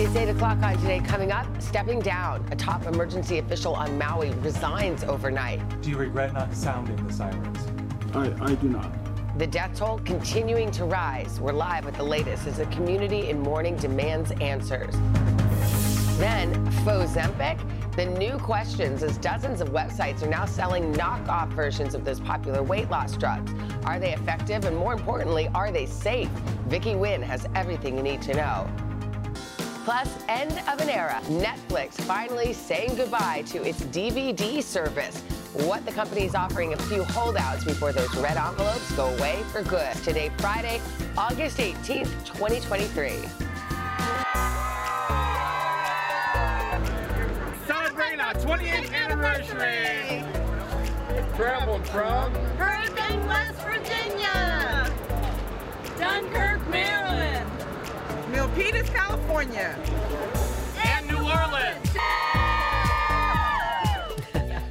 It's 8 o'clock on today. Coming up, stepping down. A top emergency official on Maui resigns overnight. Do you regret not sounding the sirens? I, I do not. The death toll continuing to rise. We're live with the latest as the community in mourning demands answers. Then, Fozempic. The new questions as dozens of websites are now selling knockoff versions of those popular weight loss drugs. Are they effective? And more importantly, are they safe? Vicky Nguyen has everything you need to know. Plus, end of an era. Netflix finally saying goodbye to its DVD service. What the company is offering a few holdouts before those red envelopes go away for good. Today, Friday, August 18th, 2023. Celebrating our 28th anniversary. Traveled from Hurricane, West Virginia. Dunkirk, Maryland. Milpitas, California. And New Orleans.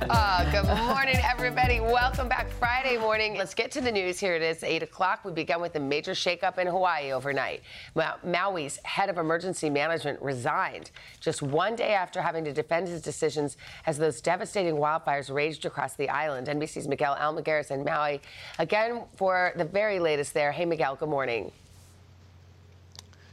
Uh, good morning, everybody. Welcome back Friday morning. Let's get to the news. Here it is, 8 o'clock. We began with a major shakeup in Hawaii overnight. Ma- Maui's head of emergency management resigned just one day after having to defend his decisions as those devastating wildfires raged across the island. NBC's Miguel Almaguer is in Maui again for the very latest there. Hey, Miguel, good morning.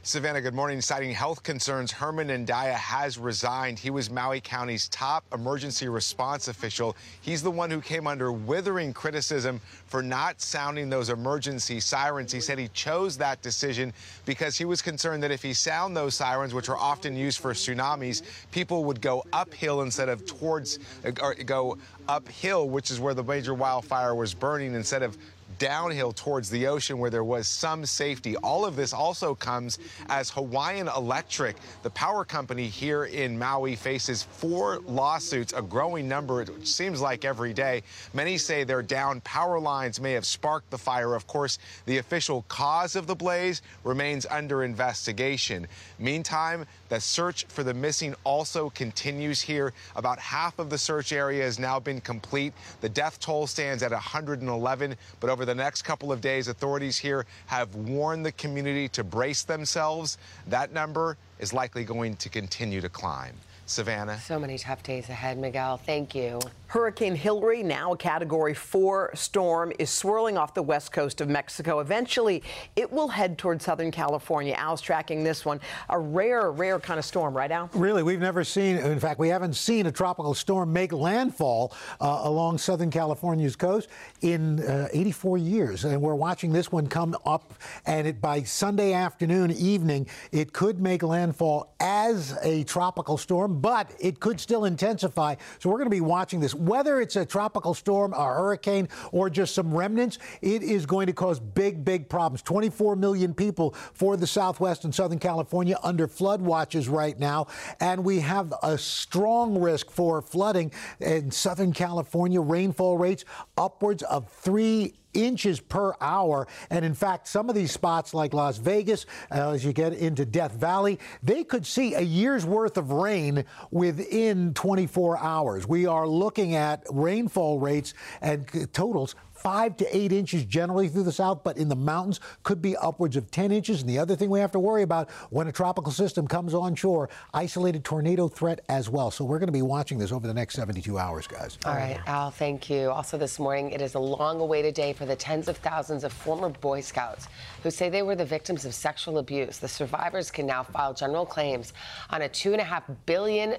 Savannah, good morning. Citing health concerns, Herman Andaya has resigned. He was Maui County's top emergency response official. He's the one who came under withering criticism for not sounding those emergency sirens. He said he chose that decision because he was concerned that if he sound those sirens, which are often used for tsunamis, people would go uphill instead of towards, or go uphill, which is where the major wildfire was burning, instead of downhill towards the ocean where there was some safety. All of this also comes as Hawaiian Electric, the power company here in Maui, faces four lawsuits, a growing number, it seems like every day. Many say their down power lines may have sparked the fire. Of course, the official cause of the blaze remains under investigation. Meantime, the search for the missing also continues here. About half of the search area has now been complete. The death toll stands at 111, but over the next couple of days, authorities here have warned the community to brace themselves. That number is likely going to continue to climb. Savannah. So many tough days ahead, Miguel. Thank you. Hurricane Hilary, now a Category 4 storm, is swirling off the west coast of Mexico. Eventually, it will head toward Southern California. Al's tracking this one. A rare, rare kind of storm, right, Al? Really, we've never seen, in fact, we haven't seen a tropical storm make landfall uh, along Southern California's coast in uh, 84 years. And we're watching this one come up, and it, by Sunday afternoon, evening, it could make landfall as a tropical storm, but it could still intensify. So we're going to be watching this. Whether it's a tropical storm, a hurricane, or just some remnants, it is going to cause big, big problems. 24 million people for the Southwest and Southern California under flood watches right now. And we have a strong risk for flooding in Southern California. Rainfall rates upwards of three inches per hour. And in fact, some of these spots like Las Vegas, uh, as you get into Death Valley, they could see a year's worth of rain within 24 hours. We are looking at rainfall rates and totals five to eight inches generally through the south, but in the mountains could be upwards of 10 inches. And the other thing we have to worry about when a tropical system comes onshore, isolated tornado threat as well. So we're going to be watching this over the next 72 hours, guys. All right, Al, thank you. Also, this morning, it is a long awaited day for the tens of thousands of former Boy Scouts who say they were the victims of sexual abuse. The survivors can now file general claims on a $2.5 billion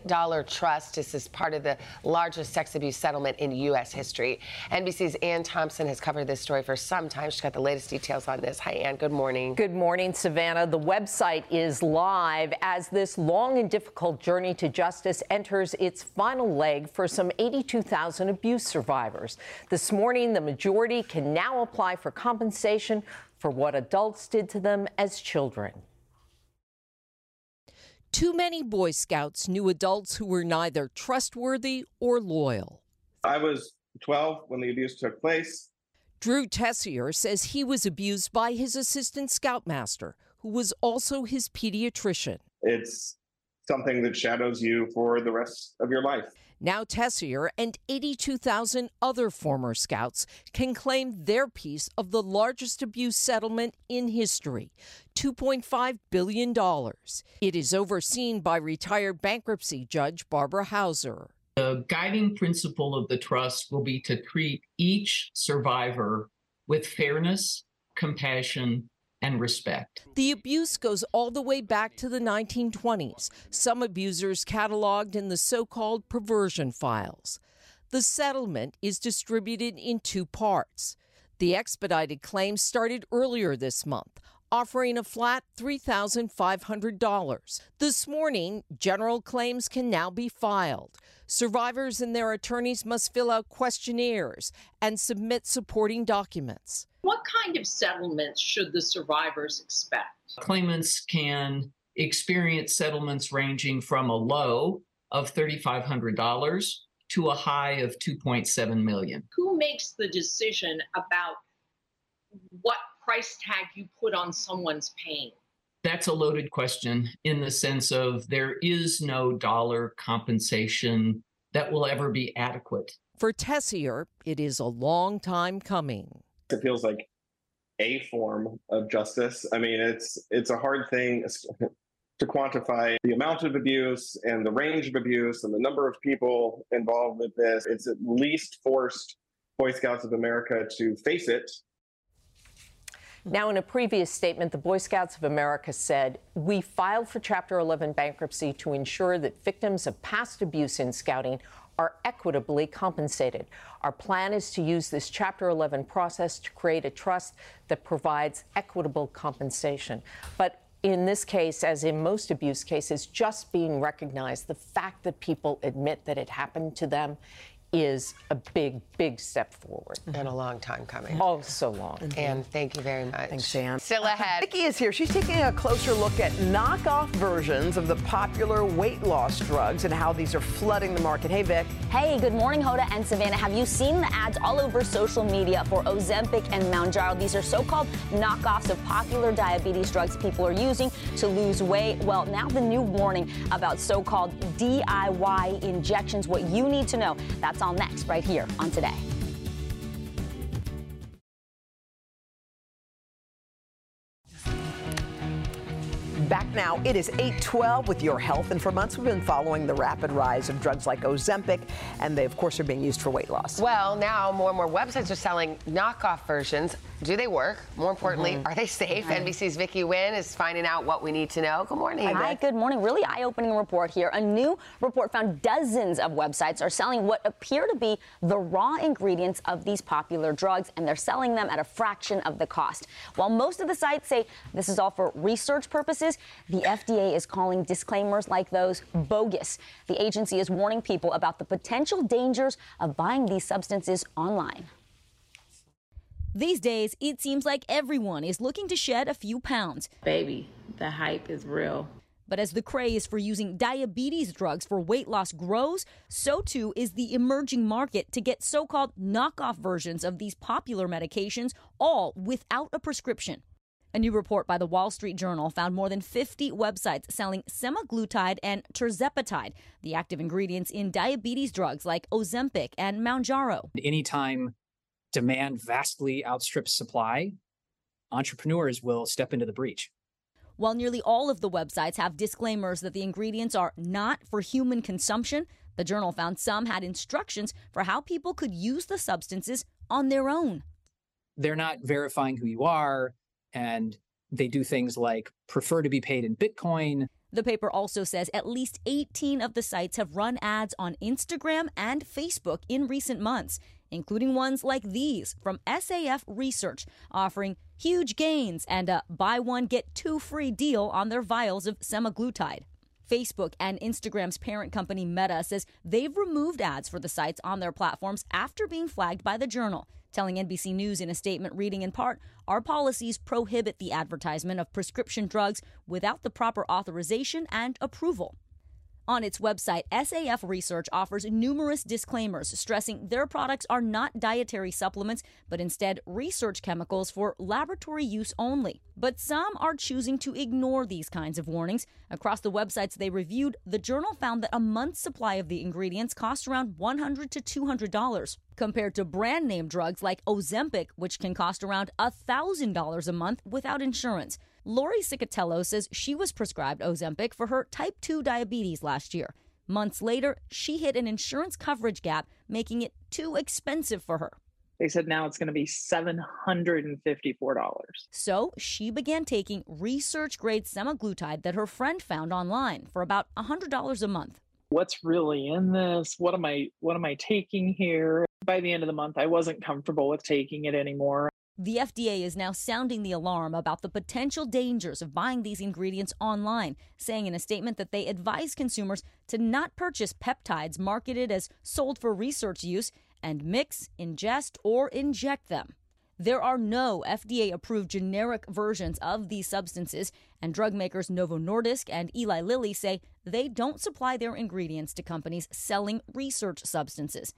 trust. This is part of the largest sex abuse settlement in U.S. history. NBC's Ann Thompson has covered this story for some time. She's got the latest details on this. Hi, Ann. Good morning. Good morning, Savannah. The website is live as this long and difficult journey to justice enters its final leg for some 82,000 abuse survivors. This morning, the majority can now apply for compensation for what adults did to them as children. Too many Boy Scouts knew adults who were neither trustworthy or loyal. I was 12 when the abuse took place. Drew Tessier says he was abused by his assistant scoutmaster, who was also his pediatrician. It's something that shadows you for the rest of your life. Now Tessier and 82,000 other former scouts can claim their piece of the largest abuse settlement in history $2.5 billion. It is overseen by retired bankruptcy judge Barbara Houser. The guiding principle of the trust will be to treat each survivor with fairness, compassion, and respect. The abuse goes all the way back to the 1920s, some abusers cataloged in the so called perversion files. The settlement is distributed in two parts. The expedited claim started earlier this month, offering a flat $3,500. This morning, general claims can now be filed. Survivors and their attorneys must fill out questionnaires and submit supporting documents. What kind of settlements should the survivors expect? Claimants can experience settlements ranging from a low of $3,500 to a high of 2.7 million. Who makes the decision about what price tag you put on someone's pain? That's a loaded question in the sense of there is no dollar compensation that will ever be adequate. For Tessier, it is a long time coming. It feels like a form of justice. I mean, it's it's a hard thing to quantify the amount of abuse and the range of abuse and the number of people involved with this. It's at least forced Boy Scouts of America to face it now, in a previous statement, the Boy Scouts of America said, We filed for Chapter 11 bankruptcy to ensure that victims of past abuse in scouting are equitably compensated. Our plan is to use this Chapter 11 process to create a trust that provides equitable compensation. But in this case, as in most abuse cases, just being recognized, the fact that people admit that it happened to them is a big, big step forward. And a long time coming. Oh, so long. Mm-hmm. And thank you very much. Thanks, Sam. Still ahead. Vicky is here. She's taking a closer look at knockoff versions of the popular weight loss drugs and how these are flooding the market. Hey, Vic. Hey, good morning, Hoda and Savannah. Have you seen the ads all over social media for Ozempic and Mounjaro? These are so-called knockoffs of popular diabetes drugs people are using to lose weight. Well, now the new warning about so-called DIY injections. What you need to know. That's all next, right here on Today. Back now, it is 812 with your health. And for months, we've been following the rapid rise of drugs like Ozempic, and they, of course, are being used for weight loss. Well, now more and more websites are selling knockoff versions. Do they work? More importantly, mm-hmm. are they safe? Mm-hmm. NBC's Vicky Nguyen is finding out what we need to know. Good morning. Hi, good morning. Really eye opening report here. A new report found dozens of websites are selling what appear to be the raw ingredients of these popular drugs, and they're selling them at a fraction of the cost. While most of the sites say this is all for research purposes, the FDA is calling disclaimers like those bogus. The agency is warning people about the potential dangers of buying these substances online. These days, it seems like everyone is looking to shed a few pounds. Baby, the hype is real. But as the craze for using diabetes drugs for weight loss grows, so too is the emerging market to get so called knockoff versions of these popular medications, all without a prescription. A new report by the Wall Street Journal found more than 50 websites selling semaglutide and tirzepatide, the active ingredients in diabetes drugs like Ozempic and Mounjaro. Anytime demand vastly outstrips supply, entrepreneurs will step into the breach. While nearly all of the websites have disclaimers that the ingredients are not for human consumption, the journal found some had instructions for how people could use the substances on their own. They're not verifying who you are, and they do things like prefer to be paid in Bitcoin. The paper also says at least 18 of the sites have run ads on Instagram and Facebook in recent months, including ones like these from SAF Research, offering huge gains and a buy one, get two free deal on their vials of semaglutide. Facebook and Instagram's parent company Meta says they've removed ads for the sites on their platforms after being flagged by the journal, telling NBC News in a statement reading in part, Our policies prohibit the advertisement of prescription drugs without the proper authorization and approval. On its website, SAF Research offers numerous disclaimers stressing their products are not dietary supplements, but instead research chemicals for laboratory use only. But some are choosing to ignore these kinds of warnings. Across the websites they reviewed, the journal found that a month's supply of the ingredients cost around $100 to $200, compared to brand name drugs like Ozempic, which can cost around $1,000 a month without insurance. Lori Cicatello says she was prescribed Ozempic for her type 2 diabetes last year. Months later, she hit an insurance coverage gap, making it too expensive for her. They said now it's going to be $754. So she began taking research grade semaglutide that her friend found online for about $100 a month. What's really in this? What am I what am I taking here? By the end of the month, I wasn't comfortable with taking it anymore. The FDA is now sounding the alarm about the potential dangers of buying these ingredients online, saying in a statement that they advise consumers to not purchase peptides marketed as sold for research use and mix, ingest, or inject them. There are no FDA approved generic versions of these substances, and drug makers Novo Nordisk and Eli Lilly say they don't supply their ingredients to companies selling research substances.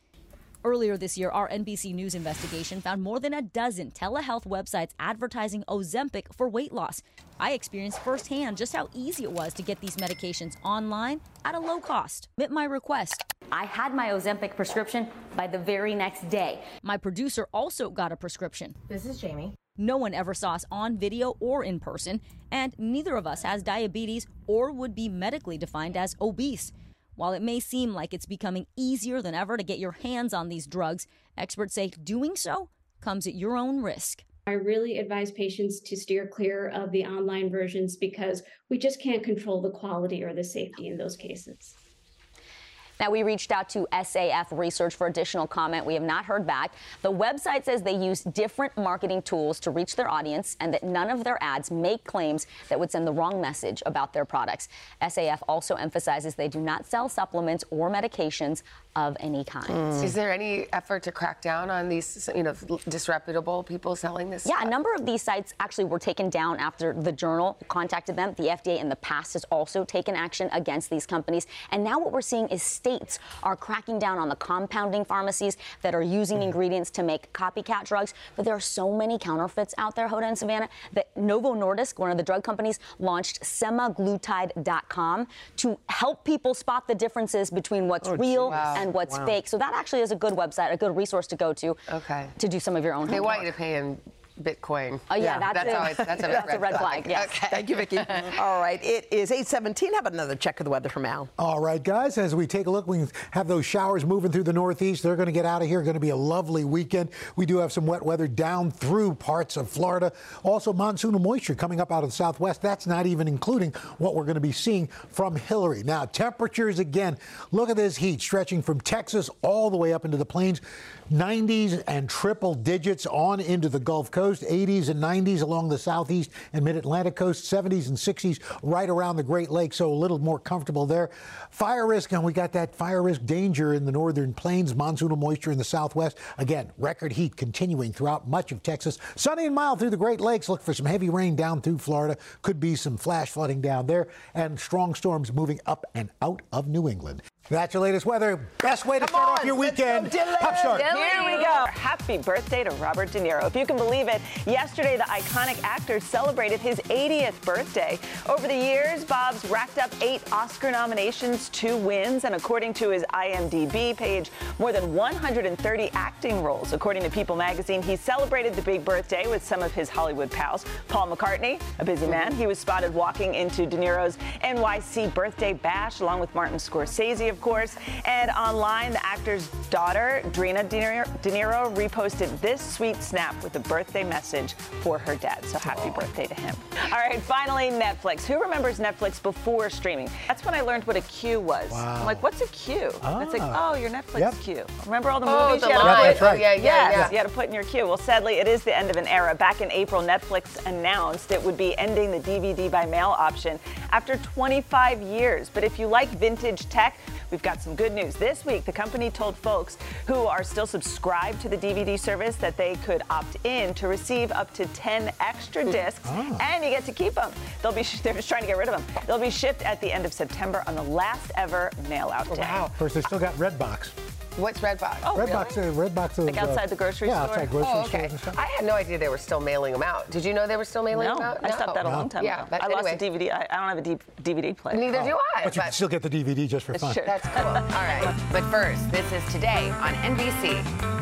Earlier this year, our NBC News investigation found more than a dozen telehealth websites advertising Ozempic for weight loss. I experienced firsthand just how easy it was to get these medications online at a low cost. Met my request. I had my Ozempic prescription by the very next day. My producer also got a prescription. This is Jamie. No one ever saw us on video or in person, and neither of us has diabetes or would be medically defined as obese. While it may seem like it's becoming easier than ever to get your hands on these drugs, experts say doing so comes at your own risk. I really advise patients to steer clear of the online versions because we just can't control the quality or the safety in those cases. Now, we reached out to SAF Research for additional comment. We have not heard back. The website says they use different marketing tools to reach their audience and that none of their ads make claims that would send the wrong message about their products. SAF also emphasizes they do not sell supplements or medications of any kind. Mm. Is there any effort to crack down on these, you know, disreputable people selling this? Yeah, stuff? a number of these sites actually were taken down after the journal contacted them. The FDA in the past has also taken action against these companies. And now what we're seeing is states are cracking down on the compounding pharmacies that are using mm-hmm. ingredients to make copycat drugs. But there are so many counterfeits out there, Hoda and Savannah, that Novo Nordisk, one of the drug companies, launched semaglutide.com to help people spot the differences between what's Oh, real wow. and what's Wow. fake. So that actually is a good website, a good resource to go to Okay. to do some of your own They homework. want you to pay in Bitcoin. Oh, yeah, that's that's a- always that's a, that's a red flag, yes. Okay. Thank you, Vicky. All right, it is 817. How about another check of the weather from Al? All right, guys, as we take a look, we have those showers moving through the northeast. They're going to get out of here. Going to be a lovely weekend. We do have some wet weather down through parts of Florida. Also, monsoonal moisture coming up out of the southwest. That's not even including what we're going to be seeing from Hilary. Now, temperatures again. Look at this heat stretching from Texas all the way up into the plains. 90s and triple digits on into the Gulf Coast, 80s and 90s along the southeast and mid Atlantic coast, 70s and 60s right around the Great Lakes, so a little more comfortable there. Fire risk, and we got that fire risk danger in the northern plains, monsoonal moisture in the southwest. Again, record heat continuing throughout much of Texas. Sunny and mild through the Great Lakes. Look for some heavy rain down through Florida. Could be some flash flooding down there, and strong storms moving up and out of New England. That's your latest weather. Best way to start off your weekend. Pop start. Here we go. Happy birthday to Robert De Niro. If you can believe it, yesterday the iconic actor celebrated his 80th birthday. Over the years, Bob's racked up eight Oscar nominations, two wins, and according to his IMDb page, more than 130 acting roles. According to People magazine, he celebrated the big birthday with some of his Hollywood pals. Paul McCartney, a busy man, he was spotted walking into De Niro's NYC birthday bash along with Martin Scorsese, of course. And online, the actor's daughter, Drina De Niro, De Niro, reposted this sweet snap with a birthday message for her dad. So happy birthday to him. All right, finally, Netflix. Who remembers Netflix before streaming? That's when I learned what a queue was. Wow. I'm like, what's a queue? And It's like, Ah. oh, your Netflix Yep. queue. Remember all the Oh, movies the you had to line. put? That's right. Yeah, yeah, yes, yeah. you had to put in your queue. Well, sadly, it is the end of an era. Back in April, Netflix announced it would be ending the DVD by mail option after 25 years. But if you like vintage tech, we've got some good news. This week, the company told folks who are still subscribed to the DVD service that they could opt in to receive up to 10 extra hmm. discs, Oh. and you get to keep them. They'll be they're just trying to get rid of them. They'll be shipped at the end of September on the last ever mail out oh, day. Wow. Of course, they still got Redbox. What's Redbox? Oh, Redbox, really? uh, Redbox. Like uh, outside the grocery yeah, store? outside grocery Oh, okay. stores and stuff. I had no idea they were still mailing them out. Did you know they were still mailing No, them out? No, I stopped that a long time yeah, ago. But I lost anyway, a DVD. I, I don't have a D- DVD player. Neither do I. But you can still get the DVD just for fun. Sure. That's cool. All right. But first, this is today on NBC.